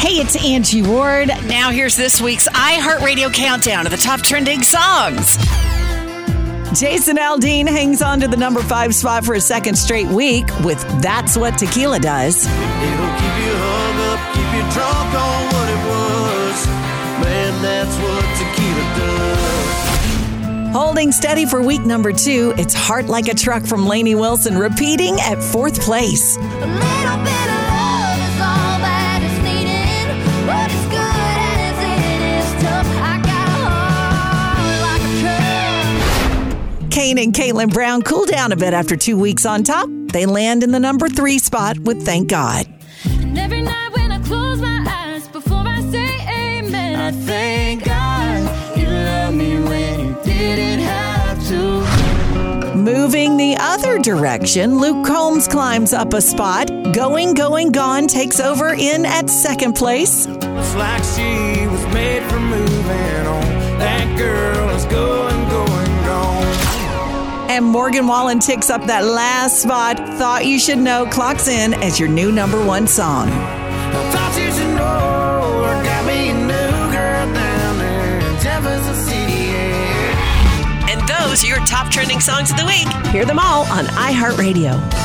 Hey, it's Angie Ward. Now, here's this week's iHeartRadio countdown of the top trending songs. Jason Aldean hangs on to the number five spot for a second straight week with That's What Tequila Does. It'll keep you hung up, keep you drunk on what it was. Man, that's what tequila does. Holding steady for week number two, it's Heart Like a Truck from Lainey Wilson, repeating at fourth place. A and Katelyn Brown cool down a bit after two weeks on top. They land in the number three spot with Thank God. And every night when I close my eyes before I say amen, I thank God you love me when you didn't have to. Moving the other direction, Luke Combs climbs up a spot. Going, Going, Gone takes over in at second place. Gone. And Morgan Wallen ticks up that last spot. Thought You Should Know clocks in as your new number one song. Thought you should know I got me a new girl down there in Jefferson City. Yeah. And those are your top trending songs of the week. Hear them all on iHeartRadio.